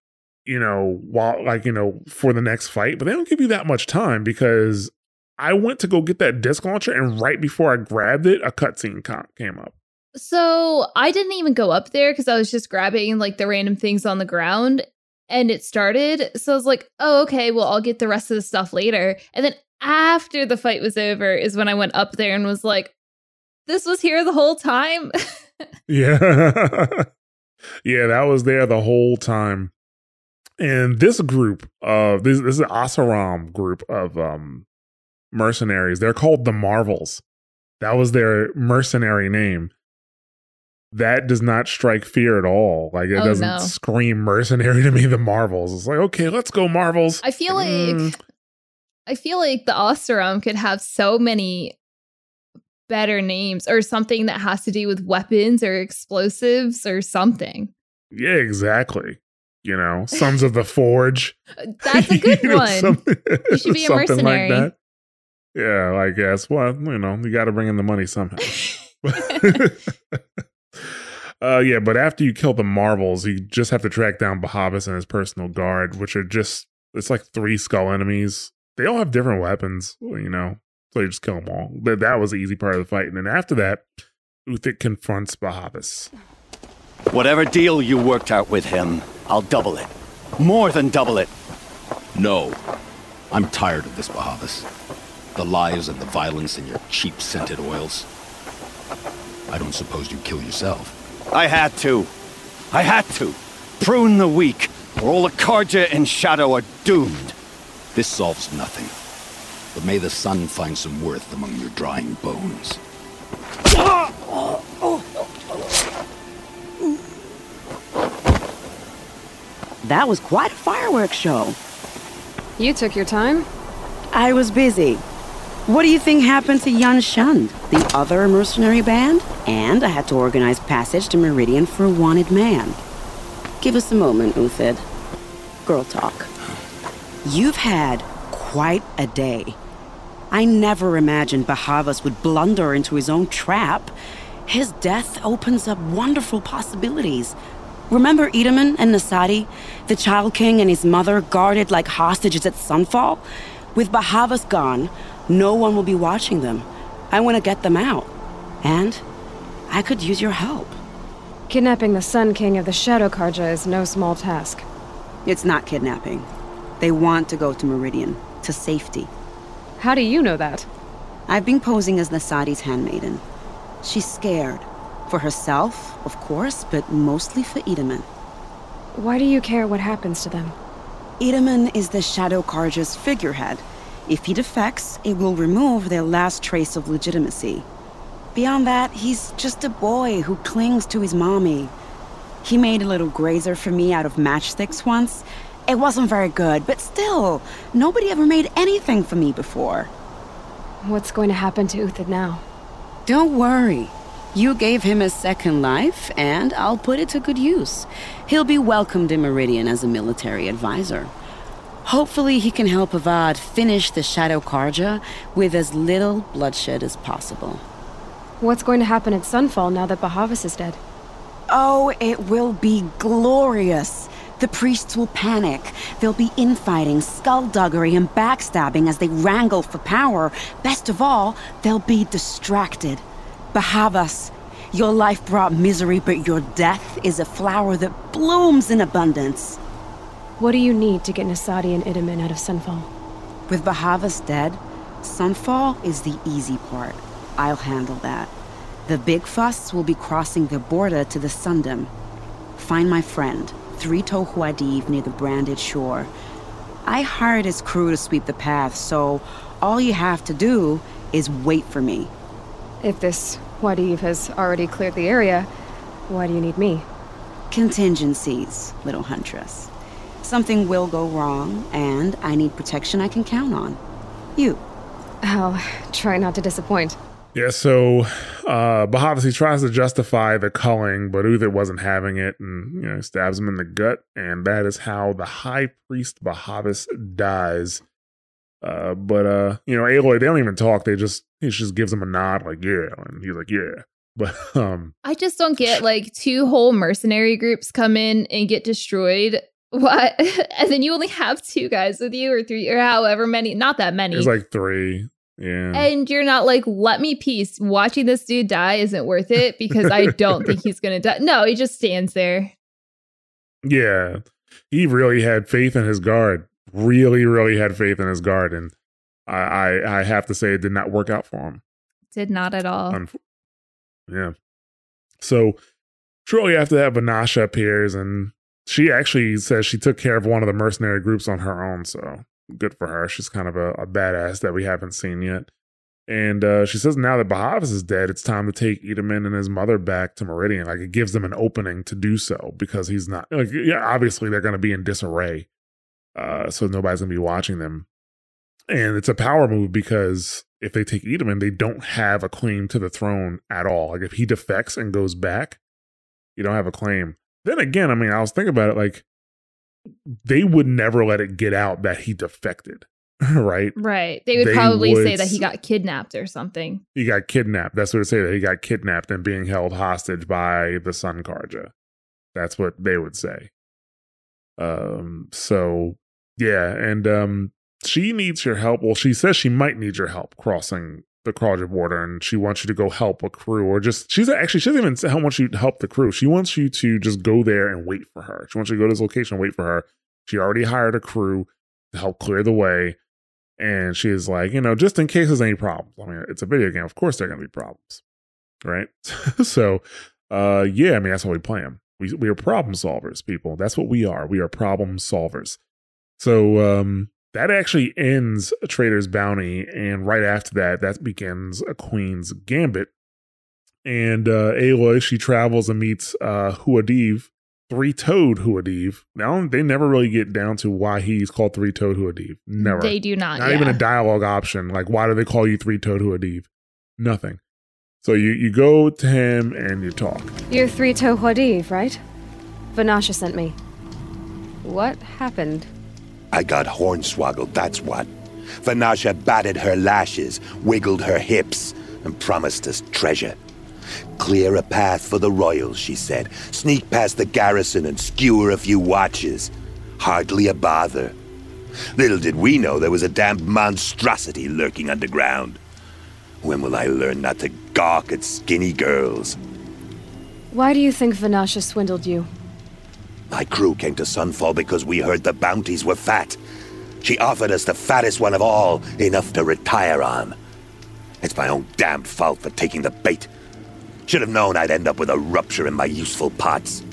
you know, while like you know for the next fight, but they don't give you that much time because I went to go get that disc launcher, and right before I grabbed it, a cutscene co- came up. So I didn't even go up there because I was just grabbing like the random things on the ground and it started. So I was like, oh, okay, well, I'll get the rest of the stuff later. And then after the fight was over is when I went up there and was like, this was here the whole time. Yeah. yeah, that was there the whole time. And this group of this, this is an Oseram group of um mercenaries. They're called the Marvels. That was their mercenary name. That does not strike fear at all. Like it Oh, doesn't no. scream mercenary to me, the Marvels. It's like, okay, let's go, Marvels. I feel like Mm. I feel like the Oseram could have so many better names or something that has to do with weapons or explosives or something. Yeah, exactly. You know, Sons of the Forge. That's a good You know, one. You should be a mercenary. Like. Yeah, I guess. Well, you know, you got to bring in the money somehow. uh, yeah, but after you kill the Marvels, you just have to track down Bahavas and his personal guard, which are just it's like three skull enemies. They all have different weapons, you know. So you just kill them all. That that was the easy part of the fight, and then after that, Uthid confronts Bahavas. Whatever deal you worked out with him, I'll double it. More than double it. No. I'm tired of this, Bahavas. The lies and the violence and your cheap scented oils. I don't suppose you kill yourself. I had to. I had to. Prune the weak, or all the Carja and Shadow are doomed. This solves nothing. But may the sun find some worth among your drying bones. That was quite a fireworks show. You took your time? I was busy. What do you think happened to Yan Shund, the other mercenary band? And I had to organize passage to Meridian for a wanted man. Give us a moment, Uthid. Girl talk. You've had quite a day. I never imagined Bahavas would blunder into his own trap. His death opens up wonderful possibilities. Remember Itamen and Nasadi? The Child King and his mother guarded like hostages at Sunfall? With Bahavas gone, no one will be watching them. I want to get them out. And I could use your help. Kidnapping the Sun King of the Shadow Carja is no small task. It's not kidnapping. They want to go to Meridian, to safety. How do you know that? I've been posing as Nasadi's handmaiden. She's scared. For herself, of course, but mostly for Itamen. Why do you care what happens to them? Itamen is the Shadow Carja's figurehead. If he defects, it will remove their last trace of legitimacy. Beyond that, he's just a boy who clings to his mommy. He made a little grazer for me out of matchsticks once. It wasn't very good, but still, nobody ever made anything for me before. What's going to happen to Uthid now? Don't worry. You gave him a second life, and I'll put it to good use. He'll be welcomed in Meridian as a military advisor. Hopefully, he can help Avad finish the Shadow Carja with as little bloodshed as possible. What's going to happen at Sunfall now that Bahavas is dead? Oh, it will be glorious. The priests will panic. There'll be infighting, skullduggery, and backstabbing as they wrangle for power. Best of all, they'll be distracted. Bahavas, your life brought misery, but your death is a flower that blooms in abundance. What do you need to get Nasadi and Itamen out of Sunfall? With Bahavas dead, Sunfall is the easy part. I'll handle that. The big fuss will be crossing the border to the Sundom. Find my friend, Three Toe Huadiv, near the branded shore. I hired his crew to sweep the path, so all you have to do is wait for me. If this Huadiv has already cleared the area, why do you need me? Contingencies, little huntress. Something will go wrong, and I need protection I can count on. You. I'll try not to disappoint. Yeah, so uh Bahavas, he tries to justify the culling, but Uther wasn't having it and you know stabs him in the gut, and that is how the high priest Bahavas dies. Uh but uh, you know, Aloy, they don't even talk, they just he just gives him a nod, like, yeah, and he's like, Yeah. But um I just don't get like two whole mercenary groups come in and get destroyed. What? and then you only have two guys with you or three or however many, not that many. it's like three. Yeah. and you're not like, let me peace. Watching this dude die isn't worth it because I don't think he's gonna die. No, he just stands there. Yeah. He really had faith in his guard. Really, really had faith in his guard. And I I, I have to say it did not work out for him. Did not at all. Unf- yeah. So shortly after that, Vanasha appears and she actually says she took care of one of the mercenary groups on her own. So good for her. She's kind of a, a badass that we haven't seen yet. And uh, she says now that Bahavas is dead, it's time to take Itamen and his mother back to Meridian. Like it gives them an opening to do so because he's not like yeah, obviously they're gonna be in disarray. Uh, so nobody's gonna be watching them. And it's a power move because if they take Itamen, they don't have a claim to the throne at all. Like if he defects and goes back, you don't have a claim. Then again, I mean, I was thinking about it like they would never let it get out that he defected, right? Right. They would They probably say that he got kidnapped or something. He got kidnapped. That's what it say that he got kidnapped and being held hostage by the Sun Carja. That's what they would say. Um. So yeah, and um, she needs your help. Well, she says she might need your help crossing the Carja border, and she wants you to go help a crew, or just she's actually she doesn't even say how wants you help the crew. She wants you to just go there and wait for her. She wants you to go to this location and wait for her. She already hired a crew to help clear the way. And she is like, you know, just in case there's any problems. I mean, it's a video game. Of course, there are to be problems. Right. so, uh, yeah, I mean, that's how we play them. We, we are problem solvers, people. That's what we are. We are problem solvers. So, um, that actually ends a trader's bounty. And right after that, that begins a queen's gambit. And uh, Aloy, she travels and meets uh, Huadiv, three toed Huadiv. Now, they never really get down to why he's called three toed Huadiv. Never. They do not. Not yeah. even a dialogue option. Like, why do they call you three toed Huadiv? Nothing. So you, you go to him and you talk. You're three-toed Huadiv, right? Vanasha sent me. What happened? I got hornswoggled, that's what. Vanasha batted her lashes, wiggled her hips, and promised us treasure. Clear a path for the royals, she said. Sneak past the garrison and skewer a few watches. Hardly a bother. Little did we know there was a damned monstrosity lurking underground. When will I learn not to gawk at skinny girls? Why do you think Vanasha swindled you? My crew came to Sunfall because we heard the bounties were fat. She offered us the fattest one of all, enough to retire on. It's my own damned fault for taking the bait. Should have known I'd end up with a rupture in my useful parts.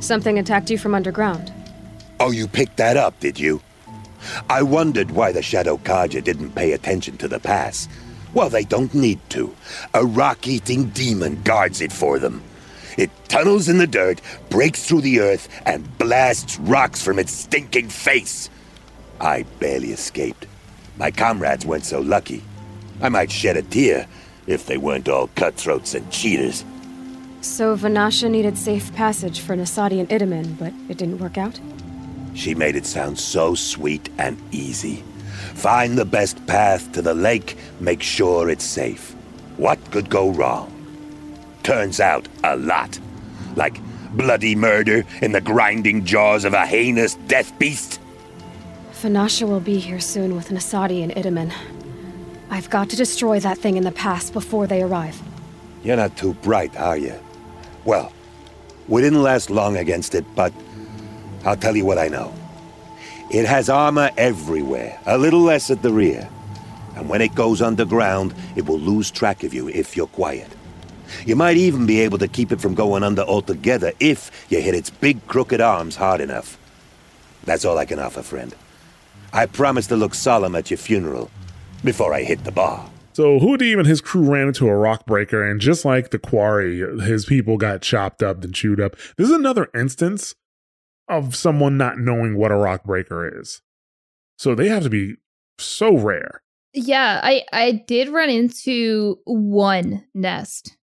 Something attacked you from underground. Oh, you picked that up, did you? I wondered why the Shadow Carja didn't pay attention to the pass. Well, they don't need to. A rock-eating demon guards it for them. It tunnels in the dirt, breaks through the earth, and blasts rocks from its stinking face. I barely escaped. My comrades weren't so lucky. I might shed a tear if they weren't all cutthroats and cheaters. So Vanasha needed safe passage for Nasadi and Itamen, but it didn't work out? She made it sound so sweet and easy. Find the best path to the lake, make sure it's safe. What could go wrong? Turns out, a lot. Like bloody murder in the grinding jaws of a heinous death beast. Vanasha will be here soon with Nasadi and Itamen. I've got to destroy that thing in the pass before they arrive. You're not too bright, are you? Well, we didn't last long against it, but I'll tell you what I know. It has armor everywhere, a little less at the rear. And when it goes underground, it will lose track of you if you're quiet. You might even be able to keep it from going under altogether if you hit its big crooked arms hard enough. That's all I can offer, friend. I promise to look solemn at your funeral before I hit the bar. So Hoodie and his crew ran into a rock breaker, and just like the quarry, his people got chopped up and chewed up. This is another instance of someone not knowing what a rock breaker is. So they have to be so rare. Yeah, I I did run into one nest,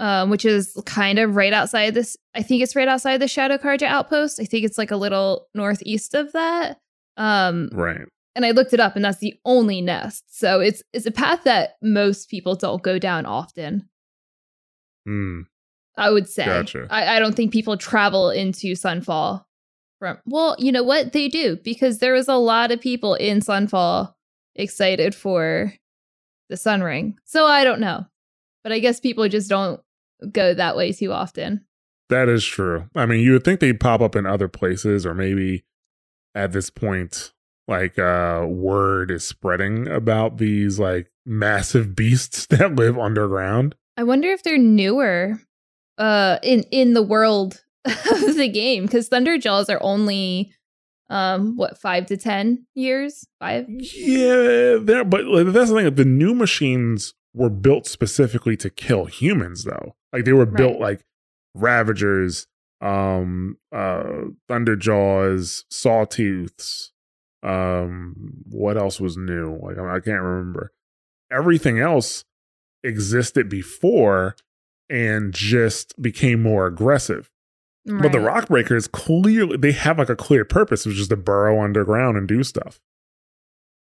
um, which is kind of right outside this. I think it's right outside the Shadow Carja outpost. I think it's like a little northeast of that. Um, Right. and I looked it up, and that's the only nest. So it's it's a path that most people don't go down often. Hmm. I would say. Gotcha. I, I don't think people travel into Sunfall from. Well, you know what they do because there was a lot of people in Sunfall excited for the Sun Ring. So I don't know, but I guess people just don't go that way too often. That is true. I mean, you would think they'd pop up in other places, or maybe at this point, like uh word is spreading about these like massive beasts that live underground. I wonder if they're newer uh in in the world of the game because Thunderjaws are only um what 5 to 10 years? 5? Yeah, there. But that's the thing. The new machines were built specifically to kill humans, though. Like they were built like Ravagers, um, uh, Thunderjaws, Sawtooths. Um, what else was new? Like I, mean, I can't remember. Everything else existed before and just became more aggressive. But the Right. Rockbreakers clearly they have like a clear purpose, which is to burrow underground and do stuff.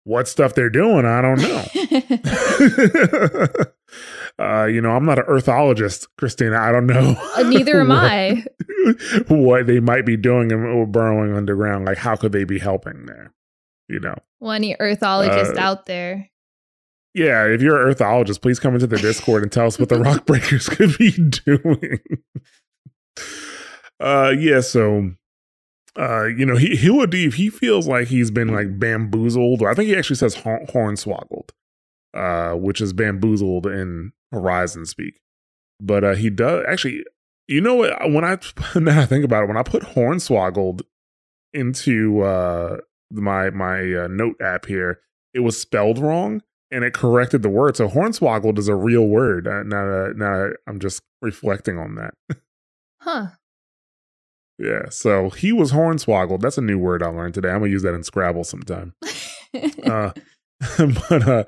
What stuff they're doing, I don't know. uh, you know, I'm not an earthologist, Christina. I don't know. Uh, Neither am what- I. What they might be doing and burrowing underground. Like, how could they be helping there? You know. Well, any earthologist Uh, out there. Yeah, if you're an earthologist, please come into the Discord and tell us what the rock breakers could be doing. uh yeah, so uh you know, he Hiladiv, he feels like he's been like bamboozled, I think he actually says hor- hornswoggled, uh, which is bamboozled in Horizon speak. But uh he does actually you know what when I now I think about it, when I put hornswoggled into uh my my uh, note app here, it was spelled wrong and it corrected the word. So hornswoggled is a real word. Uh, now, that- now I'm just reflecting on that. Huh. Yeah. So he was hornswoggled. That's a new word I learned today. I'm gonna use that in Scrabble sometime. uh, but uh,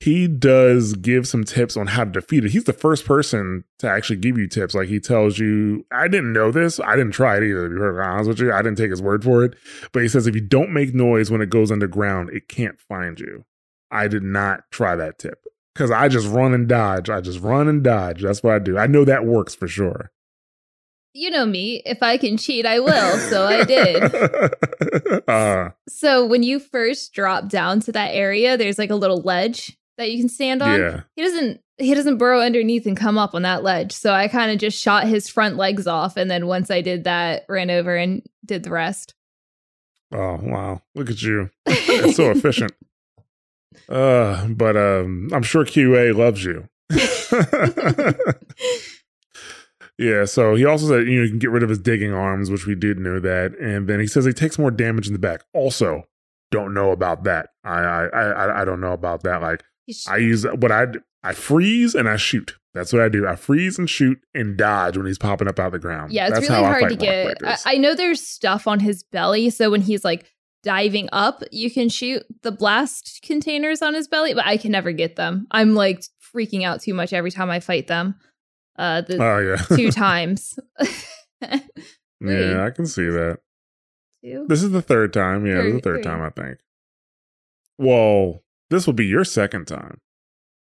he does give some tips on how to defeat it. He's the first person to actually give you tips. Like he tells you, I didn't know this. I didn't try it either. To be honest with you, I didn't take his word for it. But he says if you don't make noise when it goes underground, it can't find you. I did not try that tip because I just run and dodge. I just run and dodge. That's what I do. I know that works for sure. You know me. If I can cheat, I will. So I did. uh, So when you first drop down to that area, there's like a little ledge that you can stand on. Yeah. He doesn't he doesn't burrow underneath and come up on that ledge. So I kind of just shot his front legs off and then once I did that, ran over and did the rest. Oh wow! Look at you. It's so efficient. Uh, but um, I'm sure QA loves you. yeah. So he also said you know you can get rid of his digging arms, which we did know that, and then he says he takes more damage in the back. Also, don't know about that. I I I, I don't know about that. Like I use what I I freeze and I shoot. That's what I do. I freeze and shoot and dodge when he's popping up out of the ground. Yeah, it's That's really hard to get. I. I know there's stuff on his belly, so when he's like diving up, you can shoot the blast containers on his belly, but I can never get them. I'm like freaking out too much every time I fight them. Uh, the Oh yeah. two times. yeah, I can see that. Two? This is the third time. Yeah, this is the Third- third time, I think. Well, this will be your second time,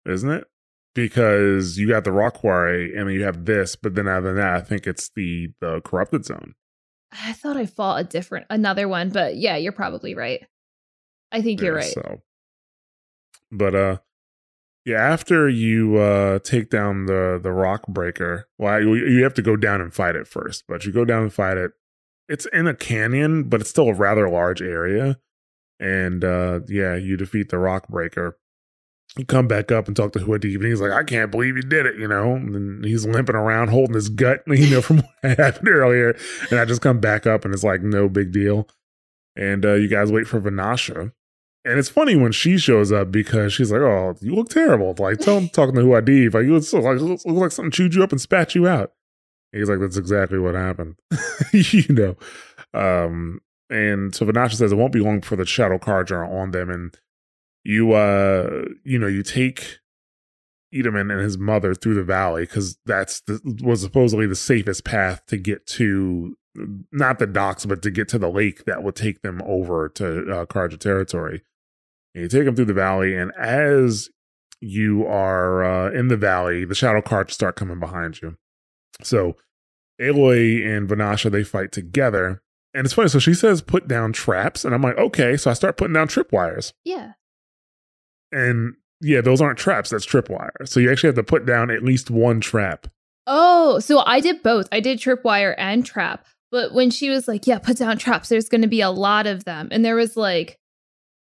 isn't it? Because you got the rock quarry and then you have this, but then other than that, I think it's the the corrupted zone. I thought I fought a different another one, but yeah, you're probably right. I think you're right. So, but uh, yeah, after you uh take down the the rock breaker, well, you, have to go down and fight it first. But you go down and fight it. It's in a canyon, but it's still a rather large area. And uh yeah, you defeat the rock breaker. you come back up and talk to Huadiv, and he's like, I can't believe you did it, you know? And he's limping around holding his gut, you know, from what happened earlier. And I just come back up and it's like, no big deal. And uh, you guys wait for Vanasha. And it's funny when she shows up because she's like, Oh, you look terrible. Like, tell him talking to Huadiv, like, you look, like, look like something chewed you up and spat you out. And he's like, That's exactly what happened. you know. Um, and so Vanasha says it won't be long before the shadow Carja are on them. And you uh you know you take Itamen and his mother through the valley because that's the, was supposedly the safest path to get to not the docks but to get to the lake that would take them over to uh, Carja territory. And you take them through the valley, and as you are uh, in the valley, the shadow Carja start coming behind you. So Aloy and Vanasha they fight together, and it's funny. So she says, "Put down traps," and I'm like, "Okay." So I start putting down tripwires. Yeah. And yeah, those aren't traps. That's tripwire. So you actually have to put down at least one trap. Oh, so I did both. I did tripwire and trap. But when she was like, yeah, put down traps, there's going to be a lot of them. And there was like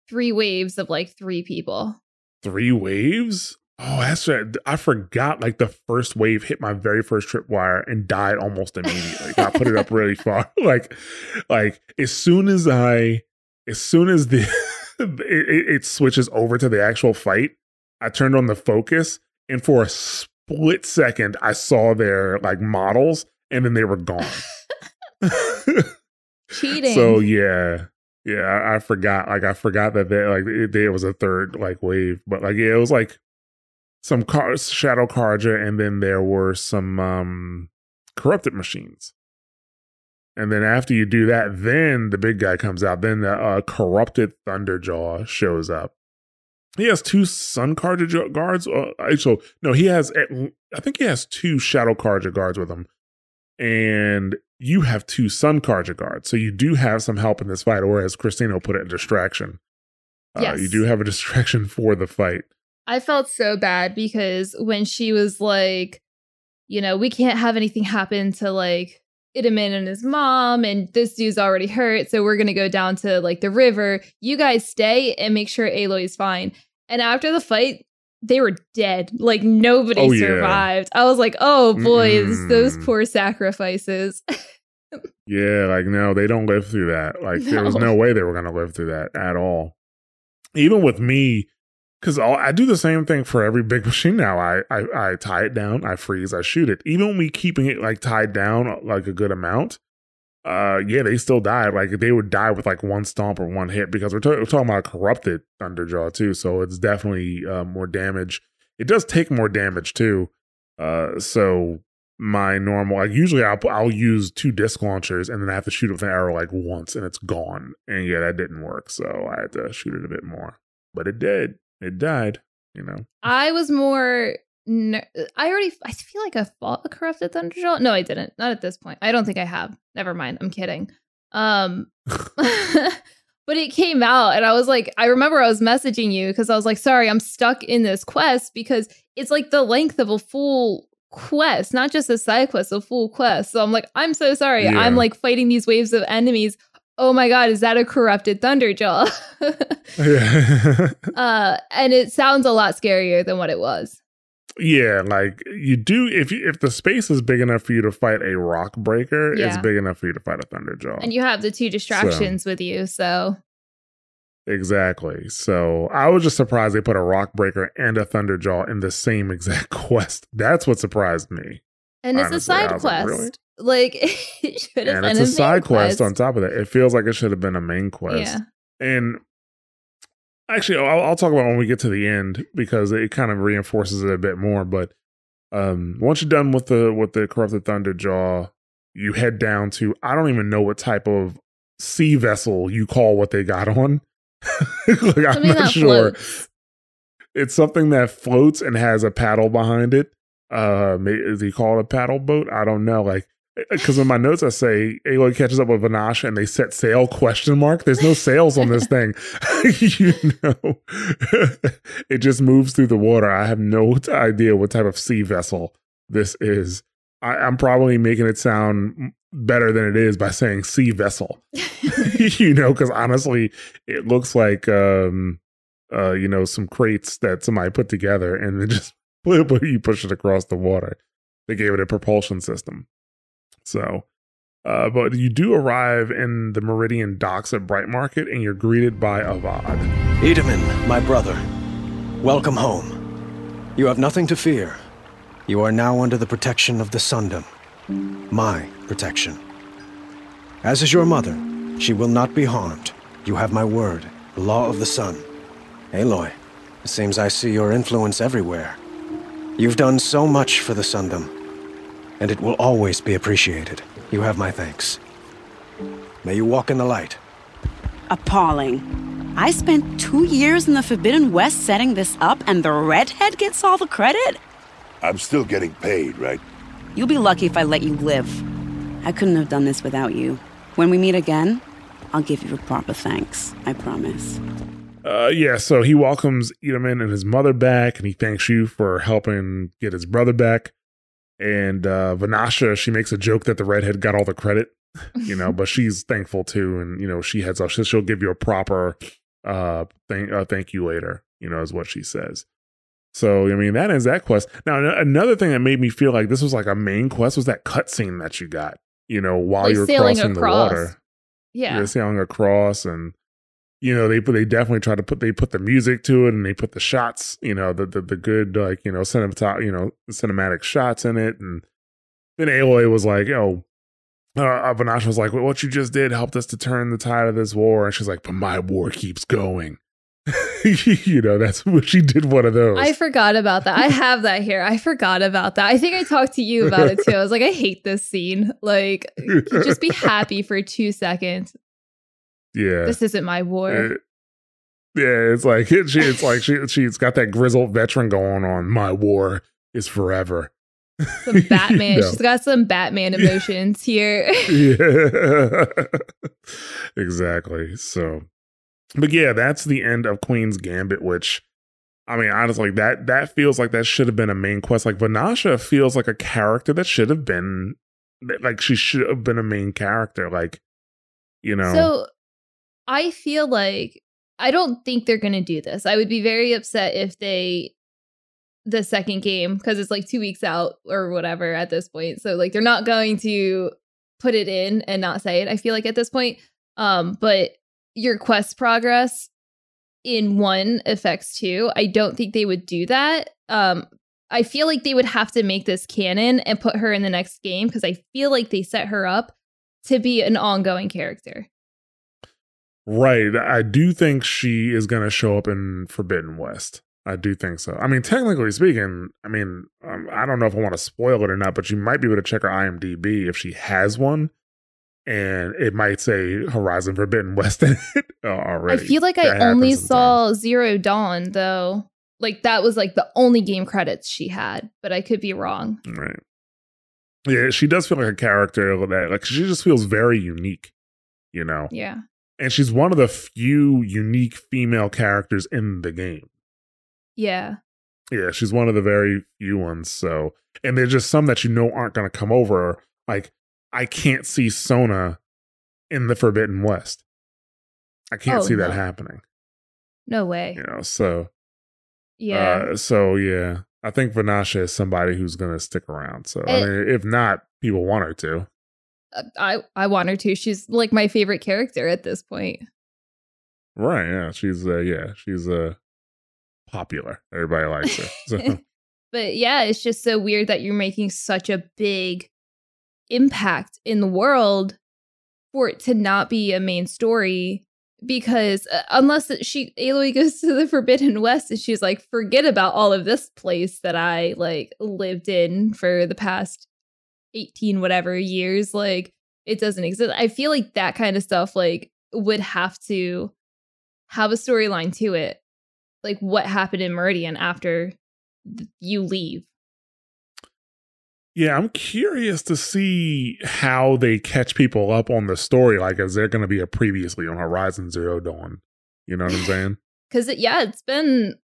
three waves of like three people. Three waves? Oh, that's right. I forgot. Like the first wave hit my very first tripwire and died almost immediately. I put it up really far. Like, like as soon as I, as soon as the it, it switches over to the actual fight, I turned on the focus, and for a split second, I saw their like models, and then they were gone. Cheating. So yeah, yeah, I, forgot. Like I forgot that there like it, there was a third like wave, but like yeah, it was like some car- shadow Carja, and then there were some um corrupted machines. And then after you do that, then the big guy comes out. Then the uh, corrupted Thunderjaw shows up. He has two Sun Carja guards. Uh, so no, he has. I think he has two Shadow Carja guards with him, and you have two Sun Carja guards. So you do have some help in this fight, or as Christina put it, a distraction. Uh, yes. You do have a distraction for the fight. I felt so bad because when she was like, you know, we can't have anything happen to like Itamen and his mom, and this dude's already hurt, so we're gonna go down to like the river. You guys stay and make sure Aloy's fine. And after the fight, they were dead. Like nobody oh, survived. Yeah. I was like, oh boys, mm those poor sacrifices. yeah, like no, they don't live through that. Like no. there was no way they were gonna live through that at all. Even with me because I do the same thing for every big machine now. I, I I tie it down, I freeze, I shoot it. Even me keeping it like tied down uh, like a good amount, uh, yeah, they still die. Like they would die with like one stomp or one hit because we're, t- we're talking about corrupted Thunderjaw too. So it's definitely uh, more damage. It does take more damage too. Uh, so my normal, like usually I'll I'll use two disc launchers and then I have to shoot with an arrow like once and it's gone. And yeah, that didn't work. So I had to shoot it a bit more, but it did it died, you know. I was more I already I feel like I fought a corrupted Thunderjaw. No, I didn't. Not at this point. I don't think I have. Never mind. I'm kidding. Um but it came out and I was like I remember I was messaging you because I was like, "Sorry, I'm stuck in this quest because it's like the length of a full quest, not just a side quest, a full quest." So I'm like, "I'm so sorry. Yeah. I'm like fighting these waves of enemies oh my god, is that a corrupted Thunderjaw? yeah. uh, and it sounds a lot scarier than what it was. Yeah, like you do if you, if the space is big enough for you to fight a rock breaker, yeah. it's big enough for you to fight a Thunderjaw. And you have the two distractions so. with you, so Exactly. So I was just surprised they put a rock breaker and a Thunderjaw in the same exact quest. That's what surprised me. And honestly. it's a side quest. Like, really? Like it should have been. And it's a, a side quest. quest on top of that. It feels like it should have been a main quest. Yeah. And actually, I'll, I'll, talk about when we get to the end because it kind of reinforces it a bit more. But um, once you're done with the with the corrupted Thunderjaw, you head down to I don't even know what type of sea vessel you call what they got on. like, I'm not sure. Floats. It's something that floats and has a paddle behind it. Uh, is he called a paddle boat? I don't know. Like because in my notes I say Aloy catches up with Vanasha and they set sail question mark. There's no sails on this thing. you know, it just moves through the water. I have no idea what type of sea vessel this is. I, am probably making it sound better than it is by saying sea vessel. you know, because honestly, it looks like um uh, you know, some crates that somebody put together and then just you push it across the water. They gave it a propulsion system. So, uh, but you do arrive in the Meridian docks at Bright Market and you're greeted by Avad. Itamen, my brother, welcome home. You have nothing to fear. You are now under the protection of the Sundom. My protection. As is your mother, she will not be harmed. You have my word, the law of the sun. Aloy, it seems I see your influence everywhere. You've done so much for the Sundom, and it will always be appreciated. You have my thanks. May you walk in the light. Appalling. I spent two years in the Forbidden West setting this up, and the redhead gets all the credit? I'm still getting paid, right? You'll be lucky if I let you live. I couldn't have done this without you. When we meet again, I'll give you a proper thanks. I promise. Uh, yeah, so he welcomes Itamen and his mother back, and he thanks you for helping get his brother back. And uh, Vanasha, she makes a joke that the redhead got all the credit, you know, but she's thankful too, and you know, she heads off. She'll give you a proper uh, thank uh, thank you later, you know, is what she says. So I mean, that is that quest. Now, another thing that made me feel like this was like a main quest was that cutscene that you got, you know, while Like you were sailing crossing across. the water. Yeah. You're sailing across and you know they they definitely try to put they put the music to it and they put the shots you know the the, the good like you know cinematic you know cinematic shots in it and then Aloy was like oh uh, Vanasha was like what you just did helped us to turn the tide of this war and she's like but my war keeps going you know that's what she did one of those I forgot about that. I have that here. I forgot about that. I think I talked to you about it too. I was like, I hate this scene. Like, just be happy for two seconds. Yeah This isn't my war. Yeah, it's like it, she, it's like she she's got that grizzled veteran going on. My war is forever. Some Batman. know. She's got some Batman emotions here. yeah, exactly. So, but yeah, that's the end of Queen's Gambit. Which, I mean, honestly, that that feels like that should have been a main quest. Like Vanasha feels like a character that should have been, like she should have been a main character. Like, you know, So I feel like I don't think they're going to do this. I would be very upset if they the second game because it's like 2 weeks out or whatever at this point. So like they're not going to put it in and not say it. I feel like at this point um but your quest progress in 1 affects 2. I don't think they would do that. Um I feel like they would have to make this canon and put her in the next game because I feel like they set her up to be an ongoing character. Right. I do think she is going to show up in Forbidden West. I do think so. I mean, technically speaking, I mean, um, I don't know if I want to spoil it or not, but you might be able to check her IMDb if she has one, and it might say Horizon Forbidden West in it already. I feel like That I only saw Zero Dawn though. Like that was like the only game credits she had, but I could be wrong. Right. Yeah, she does feel like a character that, like, she just feels very unique, you know? Yeah. And she's one of the few unique female characters in the game. Yeah. Yeah, she's one of the very few ones. So, and there's just some that you know aren't going to come over. Like, I can't see Sona in the Forbidden West. I can't Oh, see that happening. No way. You know, so Yeah. uh, so yeah, I think Vanasha is somebody who's going to stick around. So, I Eh. mean, if not, people want her to. Uh, I I want her to. She's like my favorite character at this point. Right? Yeah, she's uh, yeah, she's uh popular. Everybody likes her. So, But yeah, it's just so weird that you're making such a big impact in the world for it to not be a main story because uh, unless she Aloy goes to the Forbidden West and she's like forget about all of this place that I like lived in for the past 18 whatever years like it doesn't exist. I feel like that kind of stuff like would have to have a storyline to it. Like what happened in Meridian after th- you leave. Yeah, I'm curious to see how they catch people up on the story. Like, is there going to be a previously on Horizon Zero Dawn? You know what I'm saying? Because it, yeah, it's been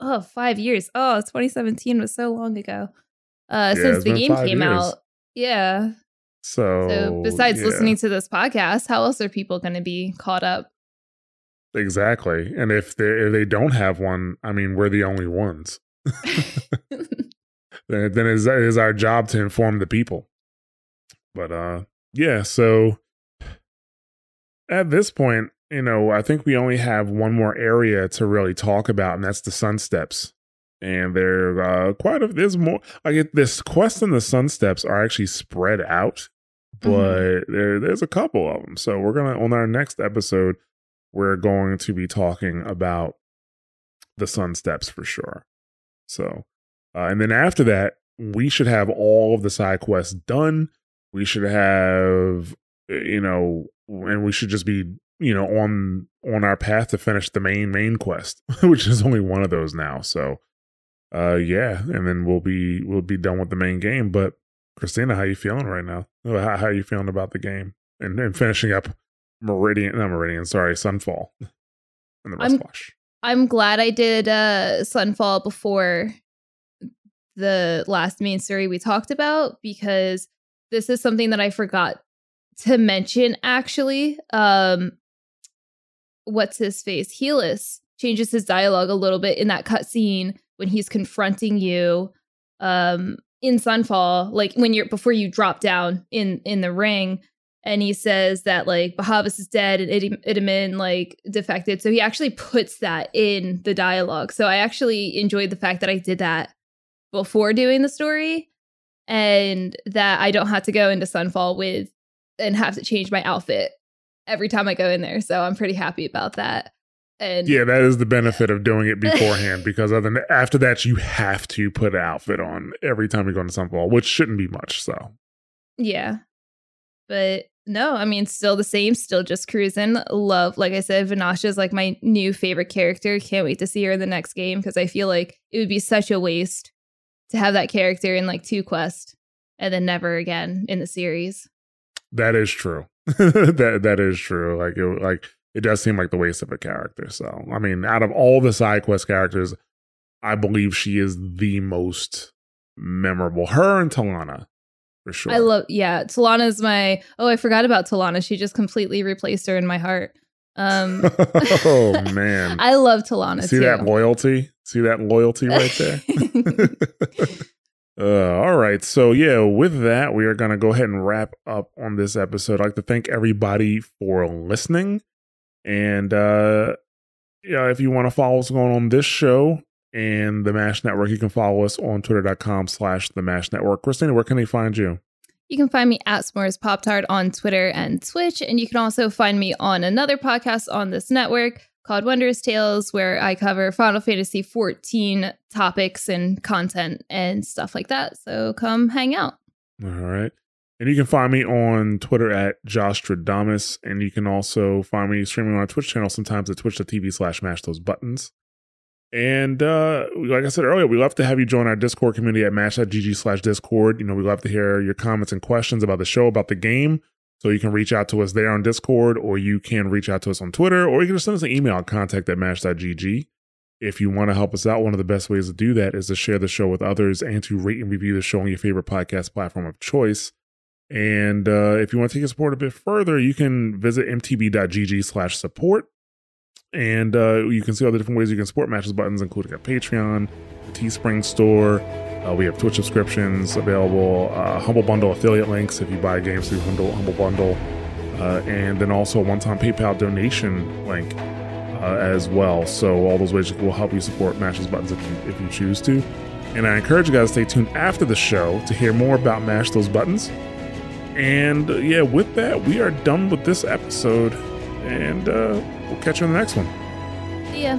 oh five years. Oh, 2017 was so long ago. Uh, Yeah, since the game came years. out. Yeah. So, So besides yeah. listening to this podcast, how else are people going to be caught up? Exactly. And if they if they don't have one, I mean, we're the only ones. then then it is our job to inform the people. But uh yeah, so at this point, you know, I think we only have one more area to really talk about, and that's the Sun Steps. And there uh quite a there's more like this quest and the Sun Steps are actually spread out, but mm-hmm. there there's a couple of them. So we're gonna on our next episode, we're going to be talking about the Sun Steps for sure. So uh, and then after that, we should have all of the side quests done. We should have you know, and we should just be you know on on our path to finish the main main quest, which is only one of those now. So uh yeah, and then we'll be we'll be done with the main game. But Christina, how you feeling right now? How how you feeling about the game and, and finishing up Meridian? Not Meridian, sorry, Sunfall and the I'm, I'm glad I did uh Sunfall before the last main story we talked about because this is something that I forgot to mention actually. Um what's his face? Helis changes his dialogue a little bit in that cutscene when he's confronting you um in Sunfall, like when you're before you drop down in in the ring, and he says that like Bahavas is dead and Idim- Itamen like defected. So he actually puts that in the dialogue. So I actually enjoyed the fact that I did that before doing the story, and that I don't have to go into Sunfall with and have to change my outfit every time I go in there. So I'm pretty happy about that. And yeah, that is the benefit of doing it beforehand because other than after that, you have to put an outfit on every time you go into Sunfall, which shouldn't be much. So yeah, but no, I mean, still the same, still just cruising. Love, like I said, Vanasha is like my new favorite character. Can't wait to see her in the next game because I feel like it would be such a waste to have that character in like two quests and then never again in the series. That is true. that that is true. Like it, like it does seem like the waste of a character. So, I mean, out of all the side quest characters, I believe she is the most memorable. Her and Talanah, for sure. I love, yeah. Talanah is my. Oh, I forgot about Talanah. She just completely replaced her in my heart. Um, oh man, I love Talanah. See too. that loyalty? See that loyalty right there? Uh, all right. So, yeah, with that, we are going to go ahead and wrap up on this episode. I'd like to thank everybody for listening. And uh, yeah, if you want to follow what's going on this show and the MASH Network, you can follow us on twitter.com slash the MASH Network. Christina, where can they find you? You can find me at S'mores Pop Tart on Twitter and Twitch. And you can also find me on another podcast on this network called Wondrous Tales, where I cover Final Fantasy 14 topics and content and stuff like that. So come hang out. All right. And you can find me on Twitter at Jostradamus. And you can also find me streaming on our Twitch channel sometimes at twitch.tv slash mash those buttons. And uh, like I said earlier, we love to have you join our Discord community at mash.gg slash Discord. You know, we love to hear your comments and questions about the show, about the game. So you can reach out to us there on Discord, or you can reach out to us on Twitter, or you can just send us an email at contact at mash.gg. If you want to help us out, one of the best ways to do that is to share the show with others and to rate and review the show on your favorite podcast platform of choice. And uh, if you want to take your support a bit further, you can visit mtb.gg slash support. And uh, you can see all the different ways you can support Mash Those Buttons, including a Patreon, a Teespring store. Uh, we have Twitch subscriptions available, uh, Humble Bundle affiliate links if you buy games through Humble, Humble Bundle, uh, and then also a one time PayPal donation link uh, as well. So all those ways will help you support Mash Those Buttons if you, if you choose to. And I encourage you guys to stay tuned after the show to hear more about Mash Those Buttons. And uh, yeah, with that, we are done with this episode. And uh, we'll catch you on the next one. See ya.